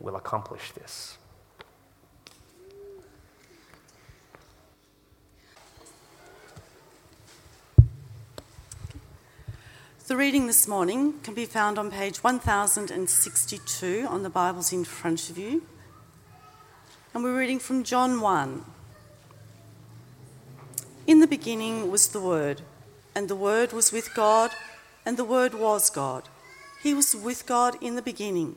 will accomplish this. The reading this morning can be found on page 1062 on the Bibles in front of you. And we're reading from John 1. In the beginning was the Word, and the Word was with God, and the Word was God. He was with God in the beginning.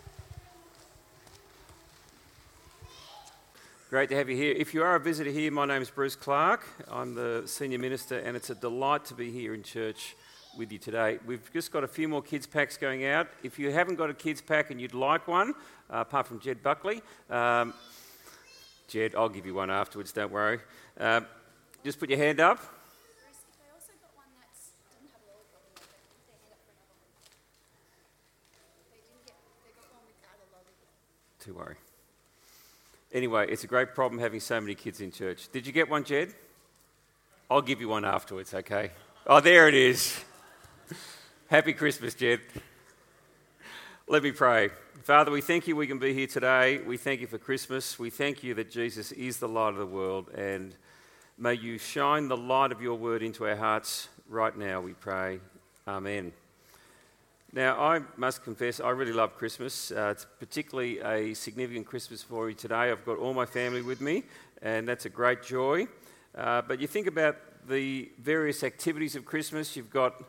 Great to have you here. If you are a visitor here, my name is Bruce Clark. I'm the senior minister, and it's a delight to be here in church with you today. We've just got a few more kids' packs going out. If you haven't got a kids' pack and you'd like one, uh, apart from Jed Buckley, um, Jed, I'll give you one afterwards, don't worry. Uh, just put your hand up. Too worry. Anyway, it's a great problem having so many kids in church. Did you get one, Jed? I'll give you one afterwards, okay? Oh, there it is. Happy Christmas, Jed. Let me pray. Father, we thank you we can be here today. We thank you for Christmas. We thank you that Jesus is the light of the world. And may you shine the light of your word into our hearts right now, we pray. Amen. Now, I must confess, I really love Christmas. Uh, it's particularly a significant Christmas for me today. I've got all my family with me, and that's a great joy. Uh, but you think about the various activities of Christmas, you've got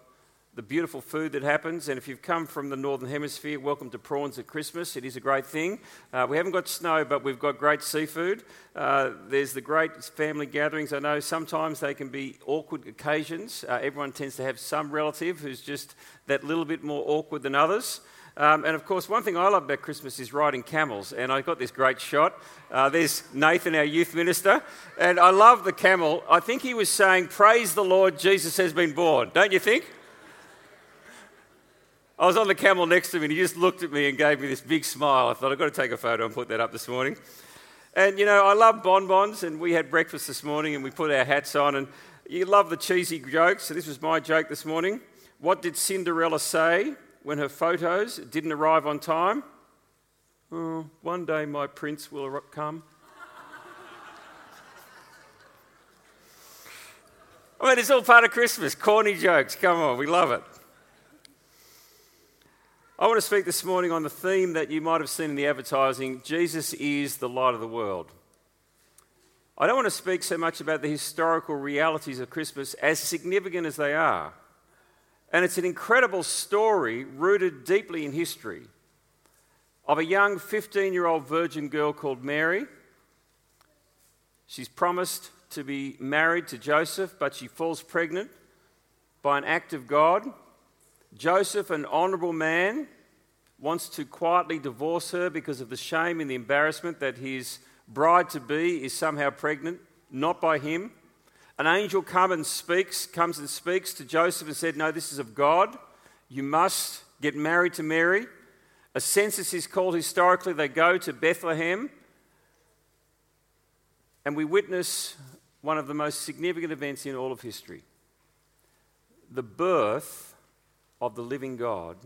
the beautiful food that happens. And if you've come from the Northern Hemisphere, welcome to Prawns at Christmas. It is a great thing. Uh, we haven't got snow, but we've got great seafood. Uh, there's the great family gatherings. I know sometimes they can be awkward occasions. Uh, everyone tends to have some relative who's just that little bit more awkward than others. Um, and of course, one thing I love about Christmas is riding camels. And I got this great shot. Uh, there's Nathan, our youth minister. And I love the camel. I think he was saying, Praise the Lord, Jesus has been born. Don't you think? I was on the camel next to him and he just looked at me and gave me this big smile. I thought, I've got to take a photo and put that up this morning. And you know, I love bonbons, and we had breakfast this morning and we put our hats on. And you love the cheesy jokes. So, this was my joke this morning. What did Cinderella say when her photos didn't arrive on time? Oh, one day my prince will come. I mean, it's all part of Christmas. Corny jokes. Come on, we love it. I want to speak this morning on the theme that you might have seen in the advertising Jesus is the light of the world. I don't want to speak so much about the historical realities of Christmas, as significant as they are. And it's an incredible story rooted deeply in history of a young 15 year old virgin girl called Mary. She's promised to be married to Joseph, but she falls pregnant by an act of God. Joseph, an honourable man, wants to quietly divorce her because of the shame and the embarrassment that his bride to be is somehow pregnant, not by him. An angel comes and speaks, comes and speaks to Joseph and said, No, this is of God. You must get married to Mary. A census is called historically. They go to Bethlehem. And we witness one of the most significant events in all of history the birth of the living God,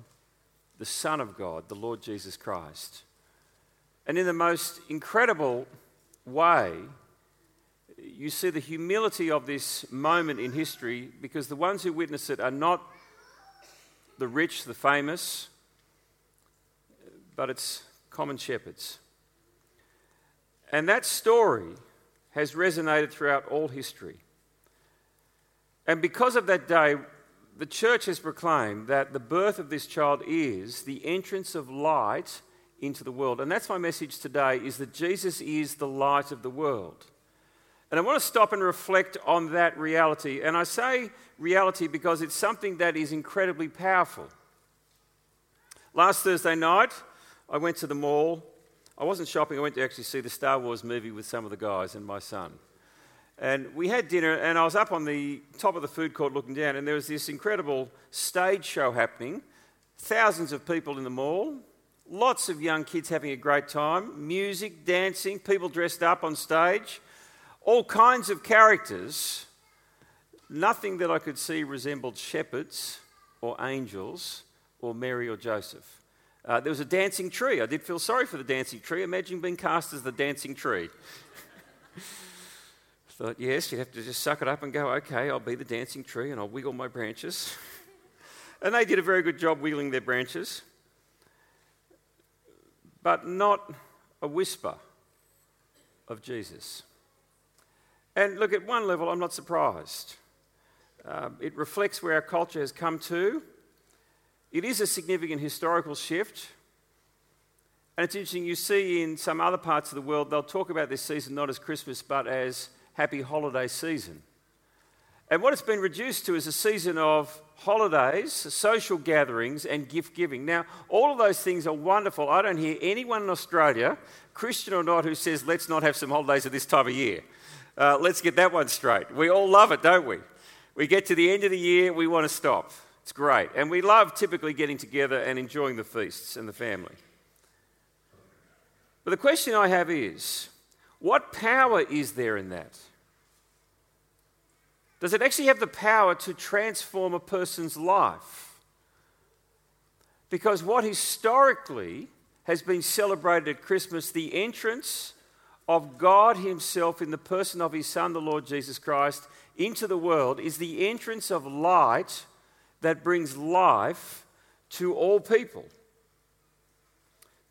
the Son of God, the Lord Jesus Christ. And in the most incredible way, you see the humility of this moment in history because the ones who witness it are not the rich, the famous, but it's common shepherds. And that story has resonated throughout all history. And because of that day, the church has proclaimed that the birth of this child is the entrance of light into the world. And that's my message today is that Jesus is the light of the world. And I want to stop and reflect on that reality. And I say reality because it's something that is incredibly powerful. Last Thursday night, I went to the mall. I wasn't shopping, I went to actually see the Star Wars movie with some of the guys and my son. And we had dinner, and I was up on the top of the food court looking down, and there was this incredible stage show happening. Thousands of people in the mall, lots of young kids having a great time, music, dancing, people dressed up on stage, all kinds of characters. Nothing that I could see resembled shepherds or angels or Mary or Joseph. Uh, there was a dancing tree. I did feel sorry for the dancing tree. Imagine being cast as the dancing tree. Thought, yes, you'd have to just suck it up and go, okay, I'll be the dancing tree and I'll wiggle my branches. and they did a very good job wiggling their branches, but not a whisper of Jesus. And look, at one level, I'm not surprised. Um, it reflects where our culture has come to. It is a significant historical shift. And it's interesting, you see in some other parts of the world, they'll talk about this season not as Christmas, but as happy holiday season. And what it's been reduced to is a season of holidays, social gatherings, and gift giving. Now, all of those things are wonderful. I don't hear anyone in Australia, Christian or not, who says, let's not have some holidays at this time of year. Uh, let's get that one straight. We all love it, don't we? We get to the end of the year, we want to stop. It's great. And we love typically getting together and enjoying the feasts and the family. But the question I have is what power is there in that? Does it actually have the power to transform a person's life? Because what historically has been celebrated at Christmas, the entrance of God Himself in the person of His Son, the Lord Jesus Christ, into the world, is the entrance of light that brings life to all people.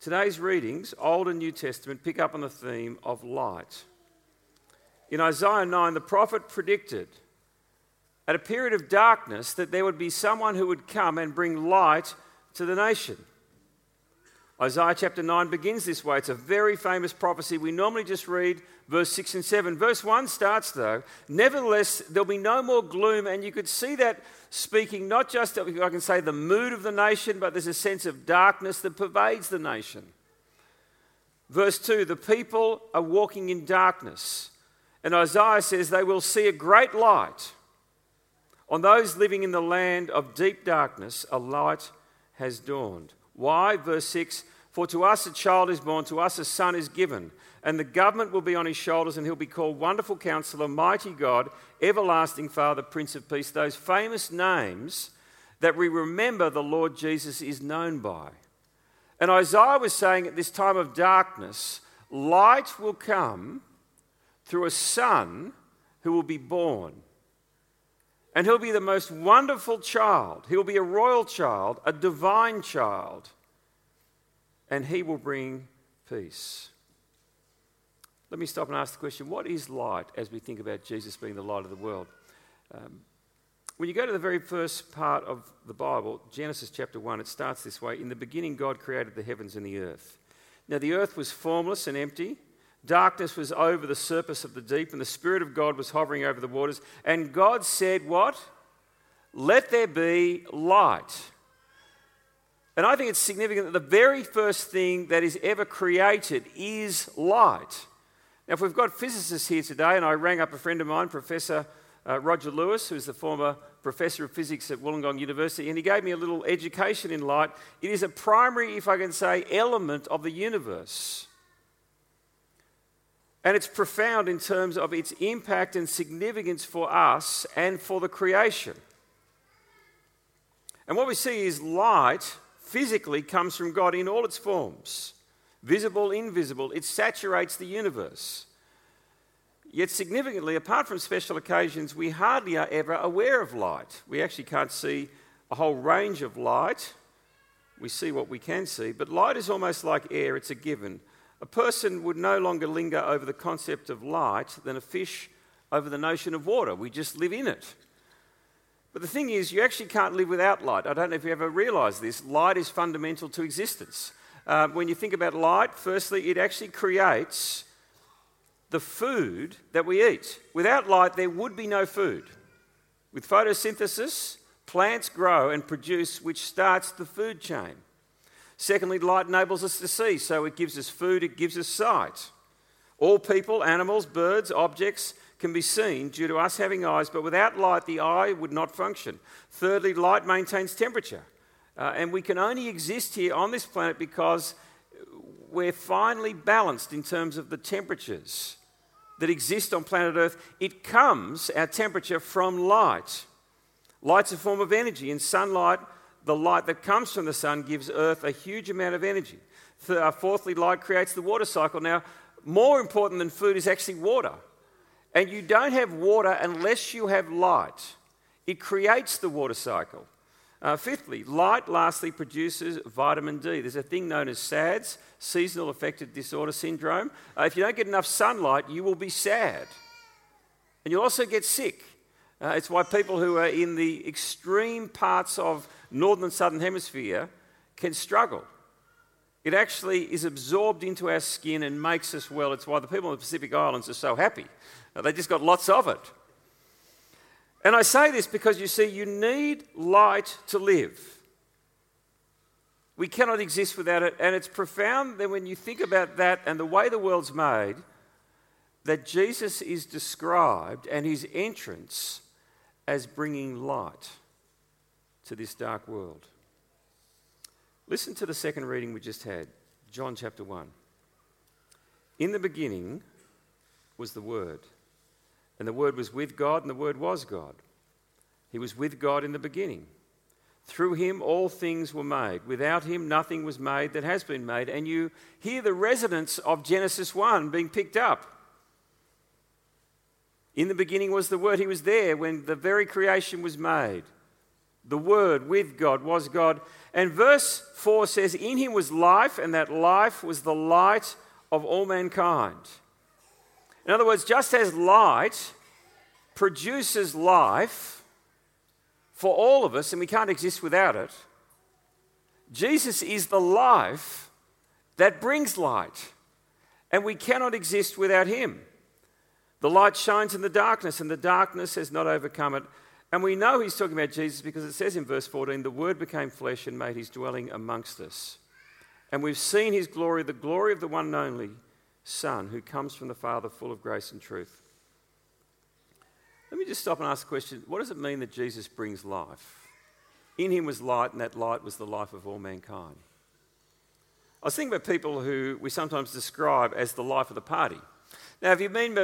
Today's readings, Old and New Testament, pick up on the theme of light. In Isaiah 9, the prophet predicted at a period of darkness that there would be someone who would come and bring light to the nation. Isaiah chapter 9 begins this way. It's a very famous prophecy. We normally just read verse 6 and 7. Verse 1 starts, though, Nevertheless, there'll be no more gloom. And you could see that speaking not just, I can say, the mood of the nation, but there's a sense of darkness that pervades the nation. Verse 2 The people are walking in darkness. And Isaiah says they will see a great light. On those living in the land of deep darkness, a light has dawned. Why? Verse 6 For to us a child is born, to us a son is given, and the government will be on his shoulders, and he'll be called Wonderful Counselor, Mighty God, Everlasting Father, Prince of Peace. Those famous names that we remember the Lord Jesus is known by. And Isaiah was saying at this time of darkness, light will come through a son who will be born. And he'll be the most wonderful child. He'll be a royal child, a divine child. and he will bring peace. Let me stop and ask the question what is light as we think about Jesus being the light of the world? Um, when you go to the very first part of the Bible, Genesis chapter 1, it starts this way In the beginning, God created the heavens and the earth. Now, the earth was formless and empty. Darkness was over the surface of the deep, and the Spirit of God was hovering over the waters. And God said, What? Let there be light. And I think it's significant that the very first thing that is ever created is light. Now, if we've got physicists here today, and I rang up a friend of mine, Professor uh, Roger Lewis, who's the former professor of physics at Wollongong University, and he gave me a little education in light. It is a primary, if I can say, element of the universe. And it's profound in terms of its impact and significance for us and for the creation. And what we see is light physically comes from God in all its forms visible, invisible. It saturates the universe. Yet, significantly, apart from special occasions, we hardly are ever aware of light. We actually can't see a whole range of light. We see what we can see, but light is almost like air, it's a given. A person would no longer linger over the concept of light than a fish over the notion of water. We just live in it. But the thing is, you actually can't live without light. I don't know if you ever realised this. Light is fundamental to existence. Uh, when you think about light, firstly, it actually creates the food that we eat. Without light, there would be no food. With photosynthesis, plants grow and produce, which starts the food chain. Secondly, light enables us to see, so it gives us food, it gives us sight. All people, animals, birds, objects can be seen due to us having eyes, but without light, the eye would not function. Thirdly, light maintains temperature. Uh, and we can only exist here on this planet because we're finely balanced in terms of the temperatures that exist on planet Earth. It comes, our temperature, from light. Light's a form of energy. In sunlight, the light that comes from the sun gives Earth a huge amount of energy. Uh, fourthly, light creates the water cycle. Now, more important than food is actually water. And you don't have water unless you have light. It creates the water cycle. Uh, fifthly, light lastly produces vitamin D. There's a thing known as SADS, seasonal affective disorder syndrome. Uh, if you don't get enough sunlight, you will be sad. And you'll also get sick. Uh, it's why people who are in the extreme parts of northern and southern hemisphere can struggle. It actually is absorbed into our skin and makes us well. It's why the people in the Pacific Islands are so happy. Uh, they just got lots of it. And I say this because you see, you need light to live. We cannot exist without it. And it's profound that when you think about that and the way the world's made, that Jesus is described and his entrance as bringing light to this dark world. Listen to the second reading we just had, John chapter 1. In the beginning was the Word and the Word was with God, and the Word was God. He was with God in the beginning. Through him, all things were made. Without him, nothing was made that has been made. And you hear the resonance of Genesis 1 being picked up. In the beginning was the Word. He was there when the very creation was made. The Word with God was God. And verse 4 says, In him was life, and that life was the light of all mankind. In other words, just as light produces life for all of us, and we can't exist without it, Jesus is the life that brings light, and we cannot exist without him. The light shines in the darkness, and the darkness has not overcome it. And we know he's talking about Jesus because it says in verse 14, the Word became flesh and made his dwelling amongst us. And we've seen his glory, the glory of the one and only Son who comes from the Father full of grace and truth. Let me just stop and ask a question. What does it mean that Jesus brings life? In him was light, and that light was the life of all mankind. I was thinking about people who we sometimes describe as the life of the party. Now, if you've been,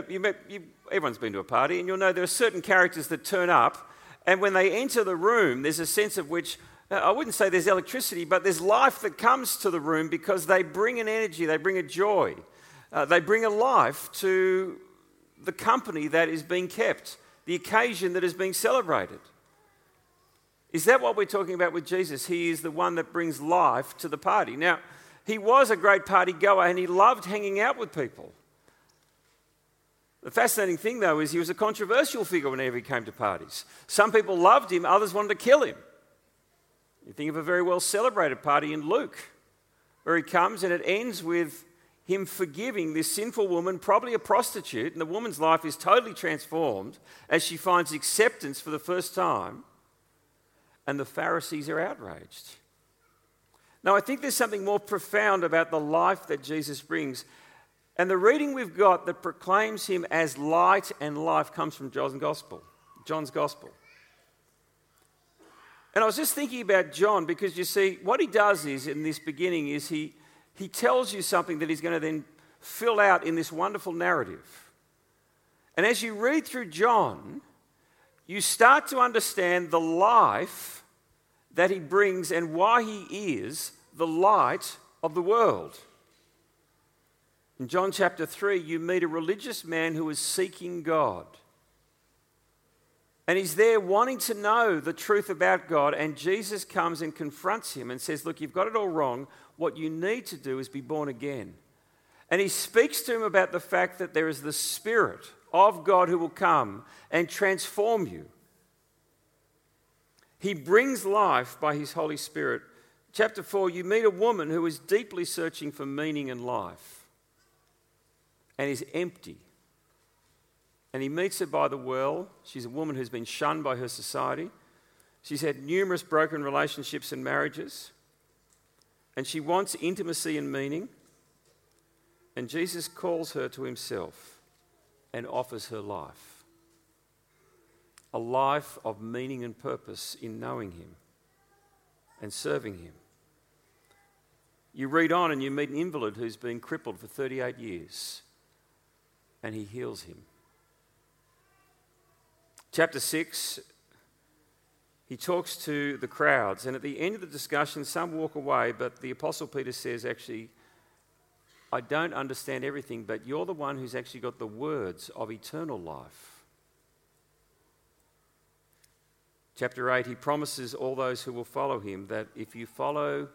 you, everyone's been to a party, and you'll know there are certain characters that turn up, and when they enter the room, there's a sense of which uh, I wouldn't say there's electricity, but there's life that comes to the room because they bring an energy, they bring a joy. Uh, they bring a life to the company that is being kept, the occasion that is being celebrated. Is that what we're talking about with Jesus? He is the one that brings life to the party. Now, he was a great party goer and he loved hanging out with people. The fascinating thing, though, is he was a controversial figure whenever he came to parties. Some people loved him, others wanted to kill him. You think of a very well celebrated party in Luke, where he comes and it ends with him forgiving this sinful woman, probably a prostitute, and the woman's life is totally transformed as she finds acceptance for the first time, and the Pharisees are outraged. Now, I think there's something more profound about the life that Jesus brings. And the reading we've got that proclaims him as light and life comes from John's Gospel. John's Gospel. And I was just thinking about John because you see, what he does is in this beginning is he, he tells you something that he's going to then fill out in this wonderful narrative. And as you read through John, you start to understand the life that he brings and why he is the light of the world. In John chapter 3, you meet a religious man who is seeking God. And he's there wanting to know the truth about God. And Jesus comes and confronts him and says, Look, you've got it all wrong. What you need to do is be born again. And he speaks to him about the fact that there is the Spirit of God who will come and transform you. He brings life by his Holy Spirit. Chapter 4, you meet a woman who is deeply searching for meaning in life and is empty and he meets her by the well. She's a woman who's been shunned by her society. She's had numerous broken relationships and marriages. And she wants intimacy and meaning. And Jesus calls her to himself and offers her life a life of meaning and purpose in knowing him and serving him. You read on and you meet an invalid who's been crippled for 38 years, and he heals him. Chapter 6, he talks to the crowds, and at the end of the discussion, some walk away, but the Apostle Peter says, actually, I don't understand everything, but you're the one who's actually got the words of eternal life. Chapter 8, he promises all those who will follow him that if you follow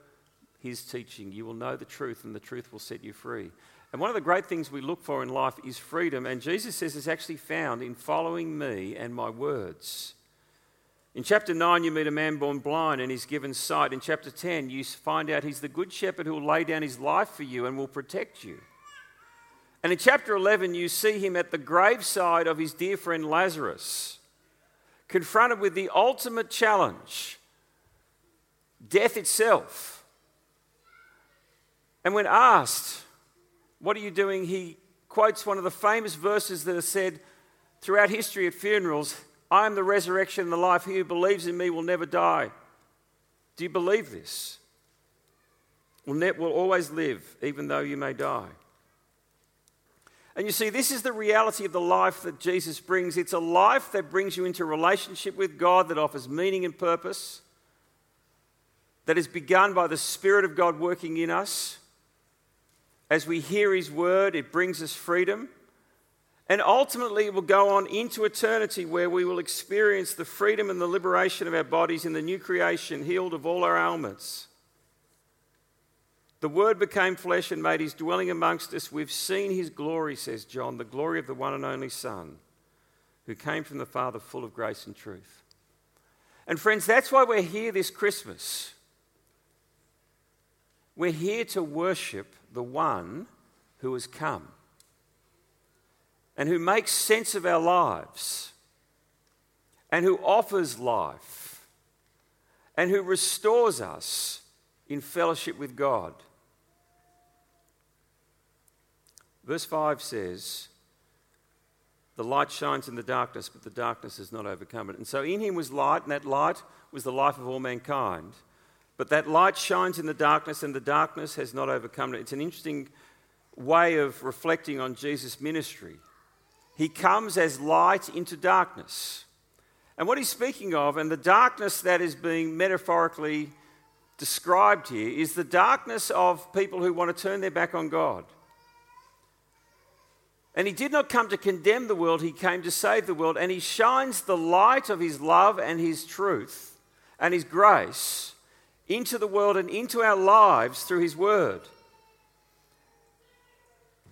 his teaching, you will know the truth, and the truth will set you free. And one of the great things we look for in life is freedom. And Jesus says it's actually found in following me and my words. In chapter 9, you meet a man born blind and he's given sight. In chapter 10, you find out he's the good shepherd who will lay down his life for you and will protect you. And in chapter 11, you see him at the graveside of his dear friend Lazarus, confronted with the ultimate challenge death itself. And when asked, what are you doing? He quotes one of the famous verses that are said throughout history at funerals I am the resurrection and the life. He who believes in me will never die. Do you believe this? Will, ne- will always live, even though you may die. And you see, this is the reality of the life that Jesus brings. It's a life that brings you into relationship with God, that offers meaning and purpose, that is begun by the Spirit of God working in us as we hear His word, it brings us freedom. And ultimately, it will go on into eternity where we will experience the freedom and the liberation of our bodies in the new creation, healed of all our ailments. The Word became flesh and made his dwelling amongst us. We've seen his glory, says John, the glory of the one and only Son, who came from the Father full of grace and truth. And friends, that's why we're here this Christmas. We're here to worship the one who has come and who makes sense of our lives and who offers life and who restores us in fellowship with God. Verse 5 says, The light shines in the darkness, but the darkness has not overcome it. And so in him was light, and that light was the life of all mankind. But that light shines in the darkness, and the darkness has not overcome it. It's an interesting way of reflecting on Jesus' ministry. He comes as light into darkness. And what he's speaking of, and the darkness that is being metaphorically described here, is the darkness of people who want to turn their back on God. And he did not come to condemn the world, he came to save the world. And he shines the light of his love and his truth and his grace into the world and into our lives through His Word.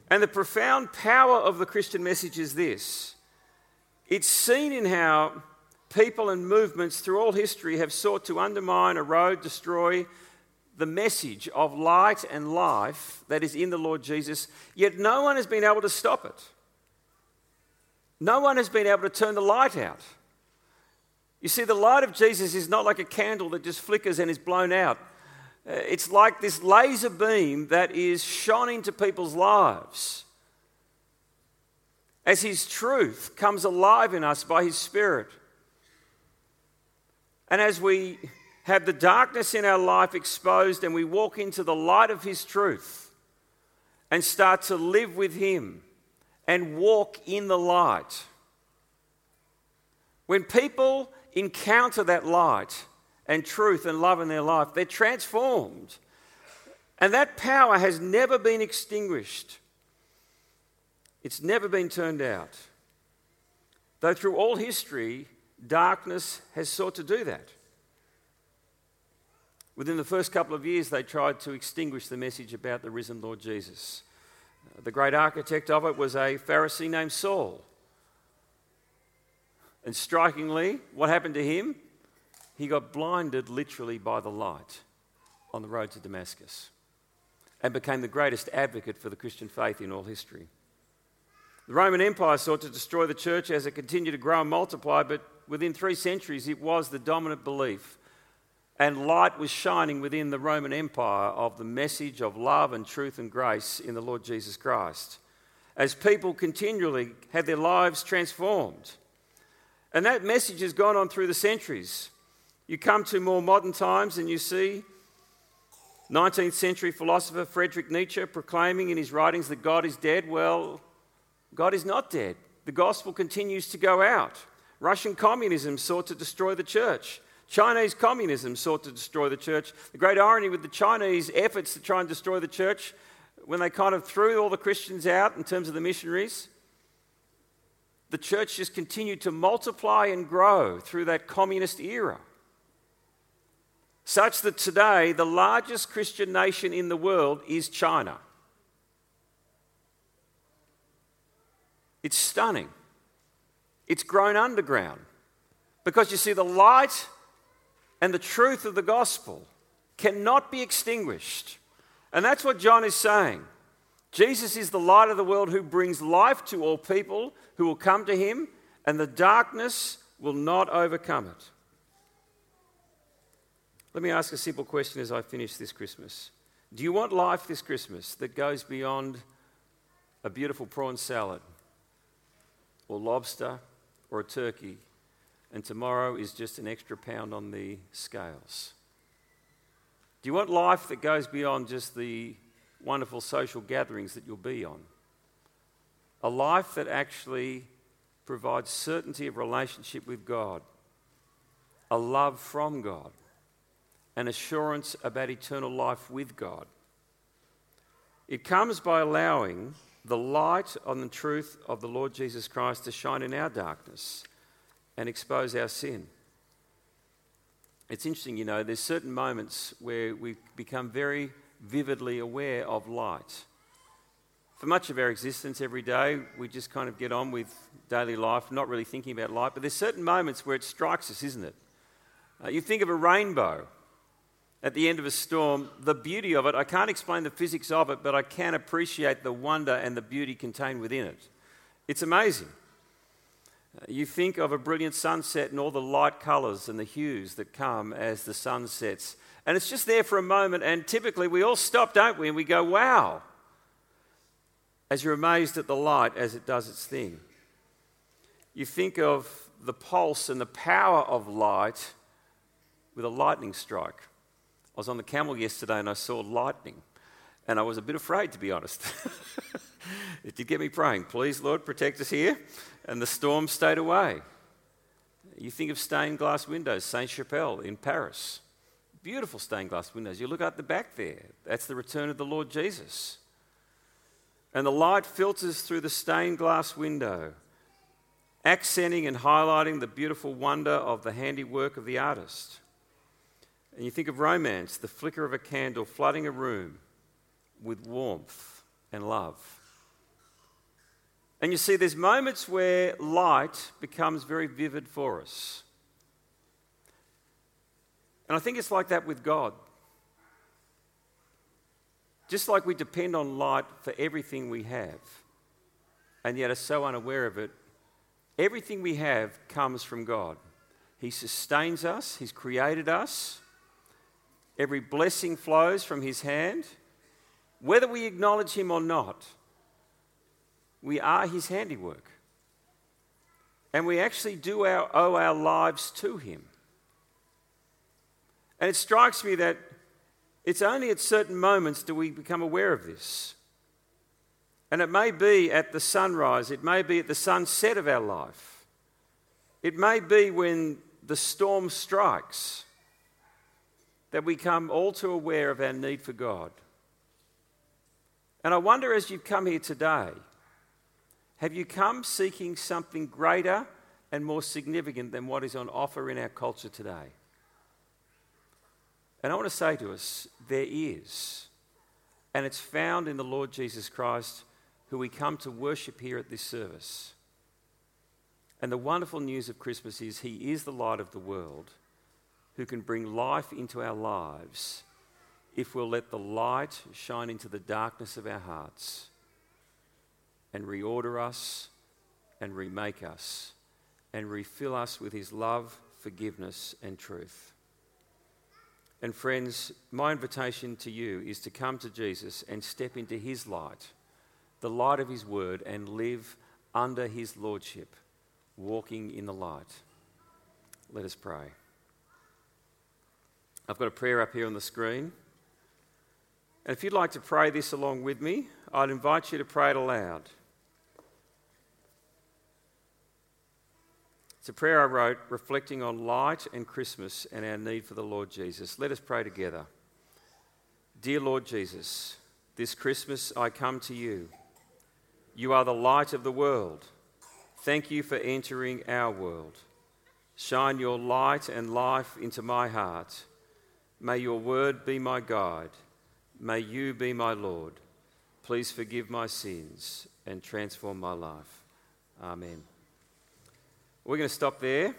And the profound power of the Christian message is this it's seen in how people and movements through all history have sought to undermine, erode, destroy the message of light and life that is in the Lord Jesus, yet no one has been able to stop it. No one has been able to turn the light out. You see, the light of Jesus is not like a candle that just flickers and is blown out. Uh, it's like this laser beam that is shone into people's lives. As His truth comes alive in us by His Spirit. And as we have the darkness in our life exposed and we walk into the light of His truth and start to live with Him and walk in the light. When people encounter that light and truth and love in their life, they're transformed. And that power has never been extinguished, it's never been turned out. Though through all history, darkness has sought to do that. Within the first couple of years, they tried to extinguish the message about the risen Lord Jesus. The great architect of it was a Pharisee named Saul. And strikingly, what happened to him? He got blinded literally by the light on the road to Damascus and became the greatest advocate for the Christian faith in all history. The Roman Empire sought to destroy the church as it continued to grow and multiply, but within three centuries it was the dominant belief and light was shining within the Roman Empire of the message of love and truth and grace in the Lord Jesus Christ as people continually had their lives transformed. And that message has gone on through the centuries. You come to more modern times and you see 19th century philosopher Friedrich Nietzsche proclaiming in his writings that God is dead. Well, God is not dead. The gospel continues to go out. Russian communism sought to destroy the church. Chinese communism sought to destroy the church. The great irony with the Chinese efforts to try and destroy the church, when they kind of threw all the Christians out in terms of the missionaries, the church just continued to multiply and grow through that communist era. Such that today, the largest Christian nation in the world is China. It's stunning. It's grown underground. Because you see, the light and the truth of the gospel cannot be extinguished. And that's what John is saying. Jesus is the light of the world who brings life to all people who will come to him, and the darkness will not overcome it. Let me ask a simple question as I finish this Christmas. Do you want life this Christmas that goes beyond a beautiful prawn salad, or lobster, or a turkey, and tomorrow is just an extra pound on the scales? Do you want life that goes beyond just the wonderful social gatherings that you'll be on? A life that actually provides certainty of relationship with God, a love from God, an assurance about eternal life with God. It comes by allowing the light on the truth of the Lord Jesus Christ to shine in our darkness and expose our sin. It's interesting, you know, there's certain moments where we become very vividly aware of light. For much of our existence every day, we just kind of get on with daily life, not really thinking about light, but there's certain moments where it strikes us, isn't it? Uh, you think of a rainbow at the end of a storm, the beauty of it, I can't explain the physics of it, but I can appreciate the wonder and the beauty contained within it. It's amazing. You think of a brilliant sunset and all the light colours and the hues that come as the sun sets. And it's just there for a moment, and typically we all stop, don't we? And we go, wow, as you're amazed at the light as it does its thing. You think of the pulse and the power of light with a lightning strike. I was on the camel yesterday and I saw lightning, and I was a bit afraid, to be honest. it did get me praying, please, Lord, protect us here and the storm stayed away. You think of stained glass windows, Saint Chapelle in Paris. Beautiful stained glass windows. You look out the back there, that's the return of the Lord Jesus. And the light filters through the stained glass window, accenting and highlighting the beautiful wonder of the handiwork of the artist. And you think of romance, the flicker of a candle flooding a room with warmth and love. And you see, there's moments where light becomes very vivid for us. And I think it's like that with God. Just like we depend on light for everything we have, and yet are so unaware of it, everything we have comes from God. He sustains us, He's created us. Every blessing flows from His hand. Whether we acknowledge Him or not, we are His handiwork. And we actually do our, owe our lives to Him. And it strikes me that it's only at certain moments do we become aware of this. And it may be at the sunrise, it may be at the sunset of our life, it may be when the storm strikes that we come all too aware of our need for God. And I wonder as you've come here today, have you come seeking something greater and more significant than what is on offer in our culture today? And I want to say to us, there is. And it's found in the Lord Jesus Christ, who we come to worship here at this service. And the wonderful news of Christmas is He is the light of the world who can bring life into our lives if we'll let the light shine into the darkness of our hearts and reorder us and remake us and refill us with His love, forgiveness, and truth. And friends, my invitation to you is to come to Jesus and step into his light, the light of his word, and live under his lordship, walking in the light. Let us pray. I've got a prayer up here on the screen. And if you'd like to pray this along with me, I'd invite you to pray it aloud. It's a prayer I wrote reflecting on light and Christmas and our need for the Lord Jesus. Let us pray together. Dear Lord Jesus, this Christmas I come to you. You are the light of the world. Thank you for entering our world. Shine your light and life into my heart. May your word be my guide. May you be my Lord. Please forgive my sins and transform my life. Amen. We're going to stop there.